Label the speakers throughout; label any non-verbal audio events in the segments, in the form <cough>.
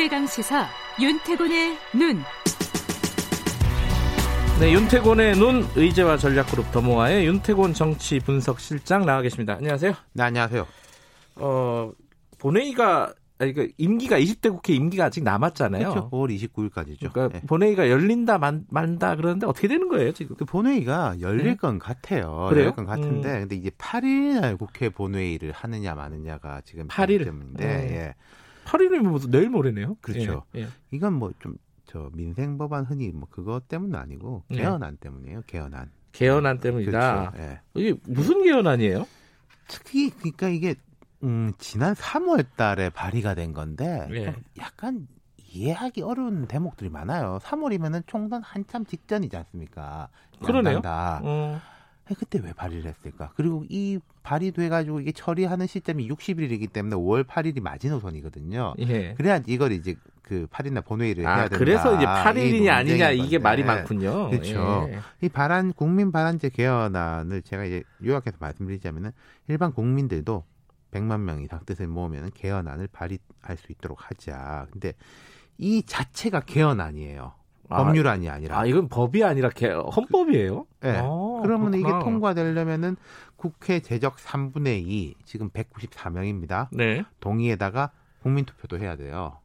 Speaker 1: 최강 시사 윤태곤의 눈.
Speaker 2: 네, 윤태곤의 눈 의제와 전략그룹 더모아의 윤태곤 정치 분석 실장 나와 계십니다. 안녕하세요.
Speaker 3: 네, 안녕하세요.
Speaker 2: 어, 본회의가 아니, 그 임기가 20대 국회 임기가 아직 남았잖아요.
Speaker 3: 그렇죠. 5월 29일까지죠.
Speaker 2: 그러니까 네. 본회의가 열린다 만, 만다 그러는데 어떻게 되는 거예요 지금?
Speaker 3: 그 본회의가 열릴 네. 건 같아요.
Speaker 2: 그래요?
Speaker 3: 열릴 건 같은데 음. 근데 이제 8일 날 국회 본회의를 하느냐 마느냐가 지금
Speaker 2: 8일
Speaker 3: 때문에 음. 예.
Speaker 2: 8일이면 무슨 내일 모레네요.
Speaker 3: 그렇죠. 예. 예. 이건 뭐 좀 저 민생 법안 흔히 뭐 그것 때문은 아니고 네. 개헌안 때문이에요. 개헌안.
Speaker 2: 개헌안 때문이다. 그렇죠. 예. 이게 무슨 개헌안이에요?
Speaker 3: 특히 그러니까 이게 음, 지난 3월 달에 발의가 된 건데 예. 약간 이해하기 어려운 대목들이 많아요. 3월이면은 총선 한참 직전이지 않습니까?
Speaker 2: 그러네요.
Speaker 3: 어. 그때 왜 발의를 했을까? 그리고 이 발의돼 가지고 이게 처리하는 시점이 60일이기 때문에 5월 8일이 마지노선이거든요. 예. 그래야 이걸 이제 그 8일날 본회의를
Speaker 2: 아,
Speaker 3: 해야 된다.
Speaker 2: 그래서 이제 8일이냐 아니냐 이게 말이 많군요.
Speaker 3: 그렇죠. 예. 이 발안 국민 발안제 개헌안을 제가 이제 요약해서 말씀드리자면은 일반 국민들도 100만 명 이상 뜻을 모으면 개헌안을 발의할 수 있도록 하자. 근데 이 자체가 개헌안이에요. 아, 법률안이 아니라.
Speaker 2: 아, 이건 법이 아니라 개, 헌법이에요?
Speaker 3: 네. 아, 그러면 그렇구나. 이게 통과되려면은 국회 재적 3분의 2, 지금 194명입니다. 네. 동의에다가 국민투표도 해야 돼요.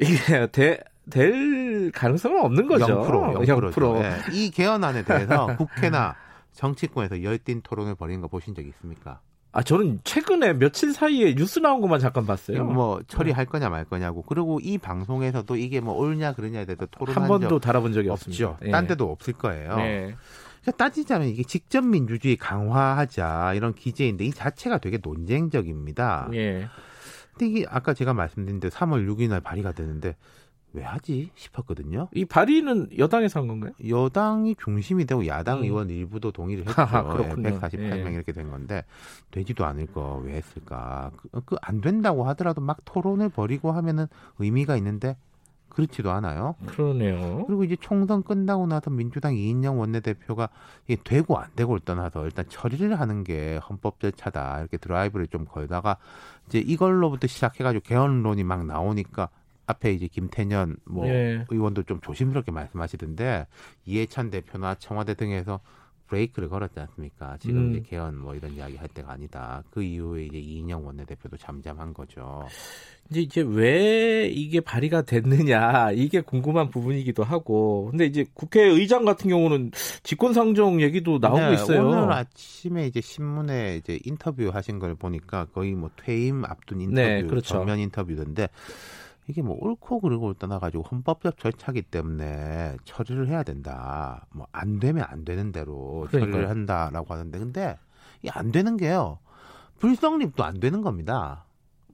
Speaker 2: 이게 대, 될 가능성은 없는 거죠.
Speaker 3: 0%. 0%. 0%. 네. 이 개헌안에 대해서 국회나 정치권에서 열띤 토론을 벌이는 거 보신 적 있습니까?
Speaker 2: 아 저는 최근에 며칠 사이에 뉴스 나온 것만 잠깐 봤어요.
Speaker 3: 뭐 처리할 거냐 말 거냐고. 그리고 이 방송에서도 이게 뭐 옳냐 그러냐에 대해서 토론한
Speaker 2: 한 번도 달아본 적이 없죠.
Speaker 3: 예. 딴 데도 없을 거예요. 네. 그러니까 따지자면 이게 직접 민주주의 강화하자 이런 기제인데 이 자체가 되게 논쟁적입니다. 예. 근데 이게 아까 제가 말씀드린 대로 3월 6일 날 발의가 되는데 왜 하지 싶었거든요.
Speaker 2: 이 발의는 여당에서 한 건가요?
Speaker 3: 여당이 중심이 되고 야당 음. 의원 일부도 동의를 <laughs> 했죠. 그렇군요. 148명 예. 이렇게 된 건데 되지도 않을 거 왜 했을까? 그안 그 된다고 하더라도 막 토론을 벌이고 하면은 의미가 있는데 그렇지도 않아요.
Speaker 2: 그러네요.
Speaker 3: 그리고 이제 총선 끝나고 나서 민주당 이인영 원내대표가 이게 되고 안 되고를 떠나서 일단 처리를 하는 게 헌법 절차다 이렇게 드라이브를 좀 걸다가 이제 이걸로부터 시작해가지고 개헌론이 막 나오니까 앞에 이제 김태년 뭐 예. 의원도 좀 조심스럽게 말씀하시던데 이해찬 대표나 청와대 등에서 브레이크를 걸었지 않습니까? 지금 음. 이제 개헌 뭐 이런 이야기 할 때가 아니다. 그 이후에 이제 이인영 원내대표도 잠잠한 거죠.
Speaker 2: 이제 이제 왜 이게 발의가 됐느냐 이게 궁금한 부분이기도 하고 근데 이제 국회의장 같은 경우는 직권상정 얘기도 나오고 네, 있어요.
Speaker 3: 오늘 아침에 이제 신문에 이제 인터뷰 하신 걸 보니까 거의 뭐 퇴임 앞둔 인터뷰, 네, 그렇죠. 전면 인터뷰던데 이게 뭐 옳고 그르고 떠나가지고 헌법적 절차기 때문에 처리를 해야 된다. 뭐 안 되면 안 되는 대로 그러니까요. 처리를 한다라고 하는데 근데 이 안 되는 게요. 불성립도 안 되는 겁니다.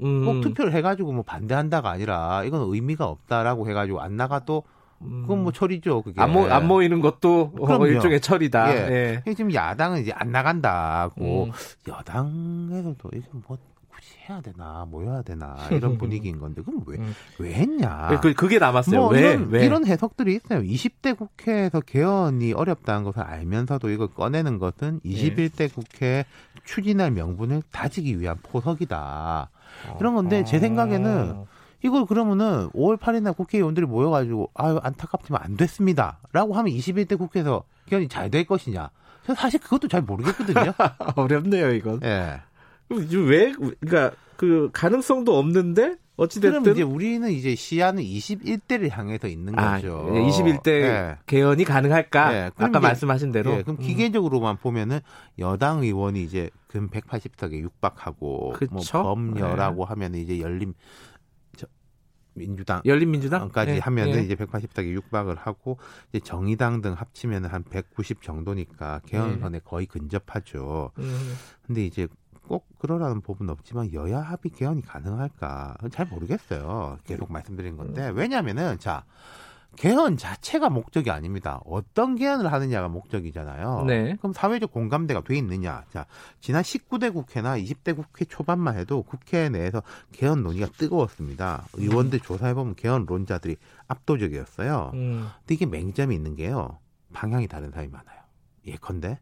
Speaker 3: 음. 꼭 투표를 해가지고 뭐 반대한다가 아니라 이건 의미가 없다라고 해가지고 안 나가도 그건 뭐 처리죠. 그게
Speaker 2: 안, 모, 안 모이는 것도 어, 일종의 처리다.
Speaker 3: 예. 예. 지금 야당은 이제 안 나간다고 음. 여당에서도 이게 뭐 굳이 해야 되나 모여야 되나 <laughs> 이런 분위기인 건데 그럼 왜왜 음. 왜 했냐?
Speaker 2: 그, 그게 남았어요.
Speaker 3: 뭐
Speaker 2: 왜,
Speaker 3: 이런,
Speaker 2: 왜?
Speaker 3: 이런 해석들이 있어요. 20대 국회에서 개헌이 어렵다는 것을 알면서도 이걸 꺼내는 것은 21대 네. 국회 추진할 명분을 다지기 위한 포석이다. 이런 건데 제 생각에는 이걸 그러면은 5월 8일 날 국회의원들이 모여가지고 아유 안타깝지만 안 됐습니다라고 하면 21대 국회에서 개헌이 잘 될 것이냐? 사실 그것도 잘 모르겠거든요. <laughs>
Speaker 2: 어렵네요 이건. 예. 왜 그러니까 그 가능성도 없는데 어찌됐든
Speaker 3: 그럼 이제 우리는 이제 시야는 21대를 향해서 있는 아, 거죠.
Speaker 2: 21대 네. 개헌이 가능할까? 네. 아까 말씀하신 대로. 네.
Speaker 3: 그럼 음. 기계적으로만 보면은 여당 의원이 이제 금 180석에 육박하고 뭐 범여라고 하면 이제 열림 민주당
Speaker 2: 열린 민주당까지
Speaker 3: 네, 하면은 네. 이제 180석에 육박을 하고 이제 정의당 등 합치면은 한 190 정도니까 개헌선에 네. 거의 근접하죠. 음. 근데 이제 꼭 그러라는 법은 없지만 여야 합의 개헌이 가능할까 잘 모르겠어요. 계속 말씀드린 건데 음. 왜냐하면은 자 개헌 자체가 목적이 아닙니다. 어떤 개헌을 하느냐가 목적이잖아요. 네. 그럼 사회적 공감대가 돼 있느냐? 자, 지난 19대 국회나 20대 국회 초반만 해도 국회 내에서 개헌 논의가 뜨거웠습니다. 의원들 음. 조사해 보면 개헌론자들이 압도적이었어요. 음. 근데 이게 맹점이 있는 게요. 방향이 다른 사람이 많아요. 예컨대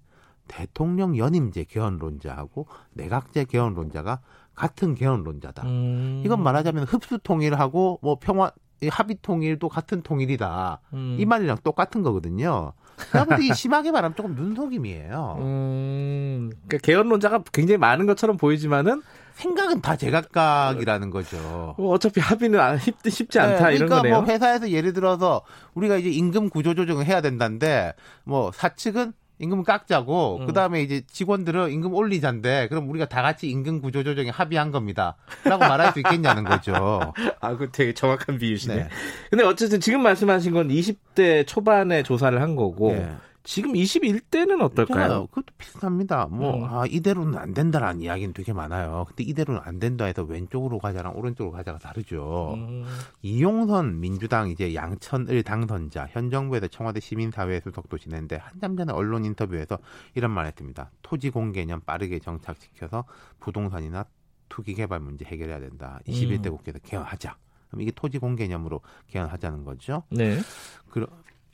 Speaker 3: 대통령 연임제 개헌론자하고 내각제 개헌론자가 같은 개헌론자다. 음. 이건 말하자면 흡수 통일하고 뭐 평화 합의 통일도 같은 통일이다. 음. 이 말이랑 똑같은 거거든요. 그러니까 심하게 말하면 조금 눈속임이에요. 음,
Speaker 2: 그러니까 개헌론자가 굉장히 많은 것처럼 보이지만은
Speaker 3: 생각은 다 제각각이라는 거죠.
Speaker 2: 뭐 어차피 합의는 쉽, 쉽지 않다 네,
Speaker 3: 그러니까
Speaker 2: 거네요.
Speaker 3: 뭐 회사에서 예를 들어서 우리가 이제 임금 구조 조정을 해야 된다는데 뭐 사측은 임금 깎자고 음. 그다음에 이제 직원들은 임금 올리자인데 그럼 우리가 다 같이 임금 구조 조정에 합의한 겁니다라고 말할 수 있겠냐는 거죠. <laughs>
Speaker 2: 아, 그 되게 정확한 비유시네. 네. 근데 어쨌든 지금 말씀하신 건 20대 초반에 조사를 한 거고 네. 지금 21대는 어떨까요?
Speaker 3: 그것도 비슷합니다. 뭐, 음. 아, 이대로는 안 된다라는 이야기는 되게 많아요. 근데 이대로는 안 된다 해서 왼쪽으로 가자랑 오른쪽으로 가자가 다르죠. 음. 이용선 민주당 이제 양천을 당선자, 현 정부에서 청와대 시민사회 수석도 지냈는데 한참 전에 언론 인터뷰에서 이런 말 했습니다. 토지 공개념 빠르게 정착시켜서 부동산이나 투기 개발 문제 해결해야 된다. 21대 음. 국회에서 개헌하자. 그럼 이게 토지 공개념으로 개헌하자는 거죠. 네. 그,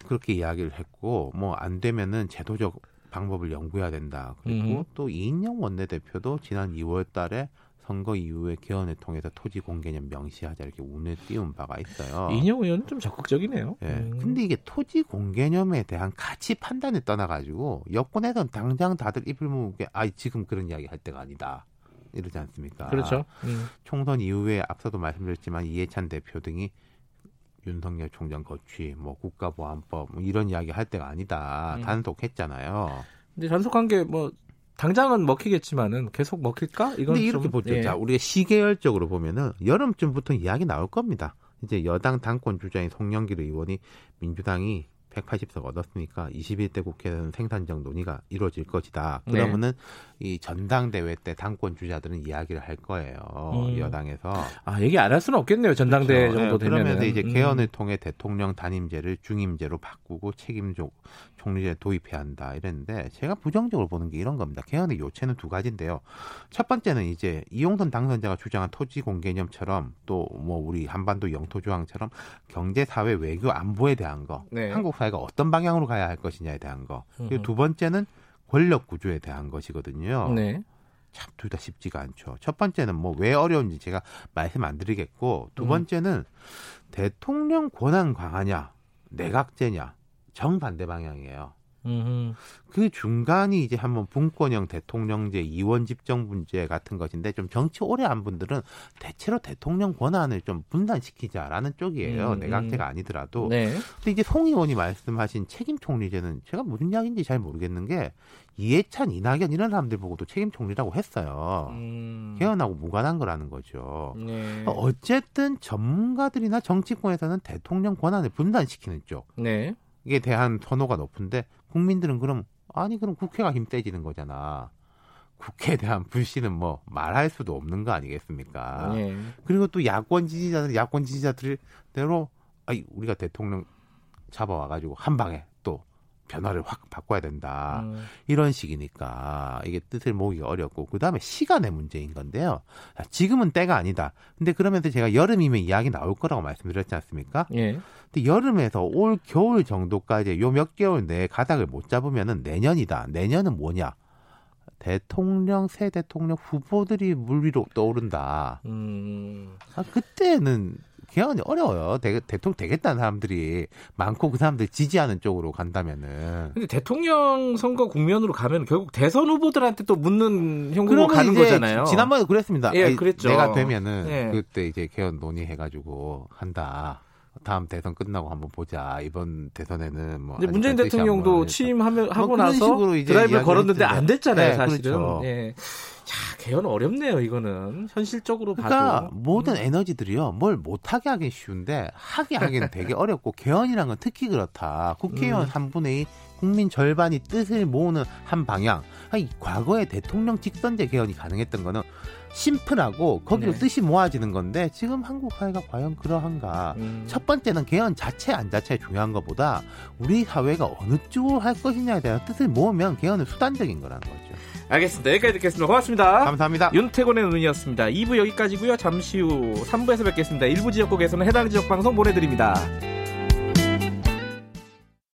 Speaker 3: 그렇게 이야기를 했고 뭐 안 되면은 제도적 방법을 연구해야 된다. 그리고 음. 또 이인영 원내대표도 지난 2월 달에 선거 이후에 개헌을 통해서 토지 공개념 명시하자 이렇게 운을 띄운 바가 있어요.
Speaker 2: 이인영 의원은 좀 적극적이네요.
Speaker 3: 예. 음. 근데 이게 토지 공개념에 대한 가치 판단을 떠나가지고 여권에서는 당장 다들 입을 모으게 아 지금 그런 이야기 할 때가 아니다. 이러지 않습니까?
Speaker 2: 그렇죠.
Speaker 3: 음. 총선 이후에 앞서도 말씀드렸지만 이해찬 대표 등이 윤석열 총장 거취, 뭐 국가보안법 뭐 이런 이야기 할 때가 아니다. 음. 단속했잖아요.
Speaker 2: 근데 단속한 게 뭐 당장은 먹히겠지만은 계속 먹힐까?
Speaker 3: 이건 근데 이렇게 좀, 보죠. 예. 자, 우리가 시계열적으로 보면은 여름쯤부터 이야기 나올 겁니다. 이제 여당 당권 주자인 송영길 의원이 민주당이 180석 얻었으니까 21대 국회에서는 생산적 논의가 이루어질 것이다. 네. 그러면은 네. 이 전당대회 때 당권 주자들은 이야기를 할 거예요. 음. 여당에서.
Speaker 2: 아, 얘기 안 할 수는 없겠네요. 전당대회 그렇죠. 정도 네, 되면.
Speaker 3: 그러면 이제 음. 개헌을 통해 대통령 단임제를 중임제로 바꾸고 책임족 총리제 도입해야 한다. 이랬는데 제가 부정적으로 보는 게 이런 겁니다. 개헌의 요체는 두 가지인데요. 첫 번째는 이제 이용선 당선자가 주장한 토지 공개념처럼 또 뭐 우리 한반도 영토 조항처럼 경제, 사회, 외교, 안보에 대한 거. 네. 한국 사회 가 어떤 방향으로 가야 할 것이냐에 대한 거. 그리고 두 번째는 권력 구조에 대한 것이거든요. 네. 참 둘 다 쉽지가 않죠. 첫 번째는 뭐 왜 어려운지 제가 말씀 안 드리겠고 두 음. 번째는 음. 대통령 권한 강화냐 내각제냐 정반대 방향이에요. 그 중간이 이제 한번 분권형 대통령제, 이원 집정 문제 같은 것인데 좀 정치 오래 한 분들은 대체로 대통령 권한을 좀 분단시키자라는 쪽이에요. 음, 내각제가 아니더라도. 네. 근데 이제 송 의원이 말씀하신 책임 총리제는 제가 무슨 이야기인지 잘 모르겠는 게 이해찬, 이낙연 이런 사람들 보고도 책임 총리라고 했어요. 음. 개헌하고 무관한 거라는 거죠. 네. 어쨌든 전문가들이나 정치권에서는 대통령 권한을 분단시키는 쪽. 네. 이게 대한 선호가 높은데 국민들은 그럼 아니 그럼 국회가 힘 빼지는 거잖아. 국회에 대한 불신은 뭐 말할 수도 없는 거 아니겠습니까? 네. 그리고 또 야권 지지자들 야권 지지자들대로 아이 우리가 대통령 잡아와가지고 한 방에 또 변화를 확 바꿔야 된다. 음. 이런 식이니까 이게 뜻을 모으기 어렵고 그다음에 시간의 문제인 건데요. 지금은 때가 아니다. 근데 그러면서 제가 여름이면 이야기 나올 거라고 말씀드렸지 않습니까? 예. 근데 여름에서 올 겨울 정도까지 요 몇 개월 내에 가닥을 못 잡으면은 내년이다. 내년은 뭐냐? 대통령 새 대통령 후보들이 물 위로 떠오른다. 음. 아, 그때는 개헌이 어려워요. 대, 대통령 되겠다는 사람들이 많고 그 사람들 지지하는 쪽으로 간다면은.
Speaker 2: 근데 대통령 선거 국면으로 가면 결국 대선 후보들한테 또 묻는 형국으로 가는 거잖아요.
Speaker 3: 지난번에 그랬습니다. 예, 그랬죠. 내가 되면은 예. 그때 이제 개헌 논의해가지고 한다. 다음 대선 끝나고 한번 보자. 이번 대선에는 뭐.
Speaker 2: 문재인 대통령도 취임하면 하고 뭐 나서 드라이브 걸었는데 안 됐잖아요, 네, 사실은. 그렇죠. 예. 야, 개헌 어렵네요, 이거는. 현실적으로
Speaker 3: 그러니까
Speaker 2: 봐도.
Speaker 3: 모든 음. 에너지들이요, 뭘 못하게 하긴 쉬운데, 하게 하기는 되게 <laughs> 어렵고, 개헌이란 건 특히 그렇다. 국회의원 음. 3분의 2, 국민 절반이 뜻을 모으는 한 방향. 아니, 과거에 대통령 직선제 개헌이 가능했던 거는 심플하고 거기로 네. 뜻이 모아지는 건데 지금 한국 사회가 과연 그러한가? 음. 첫 번째는 개헌 자체 안 자체 중요한 것보다 우리 사회가 어느 쪽으로 할 것이냐에 대한 뜻을 모으면 개헌은 수단적인 거라는 거죠.
Speaker 2: 알겠습니다. 여기까지 듣겠습니다. 고맙습니다.
Speaker 3: 감사합니다.
Speaker 2: 윤태곤의 눈이었습니다. 2부 여기까지고요. 잠시 후 3부에서 뵙겠습니다. 일부 지역국에서는 해당 지역 방송 보내드립니다.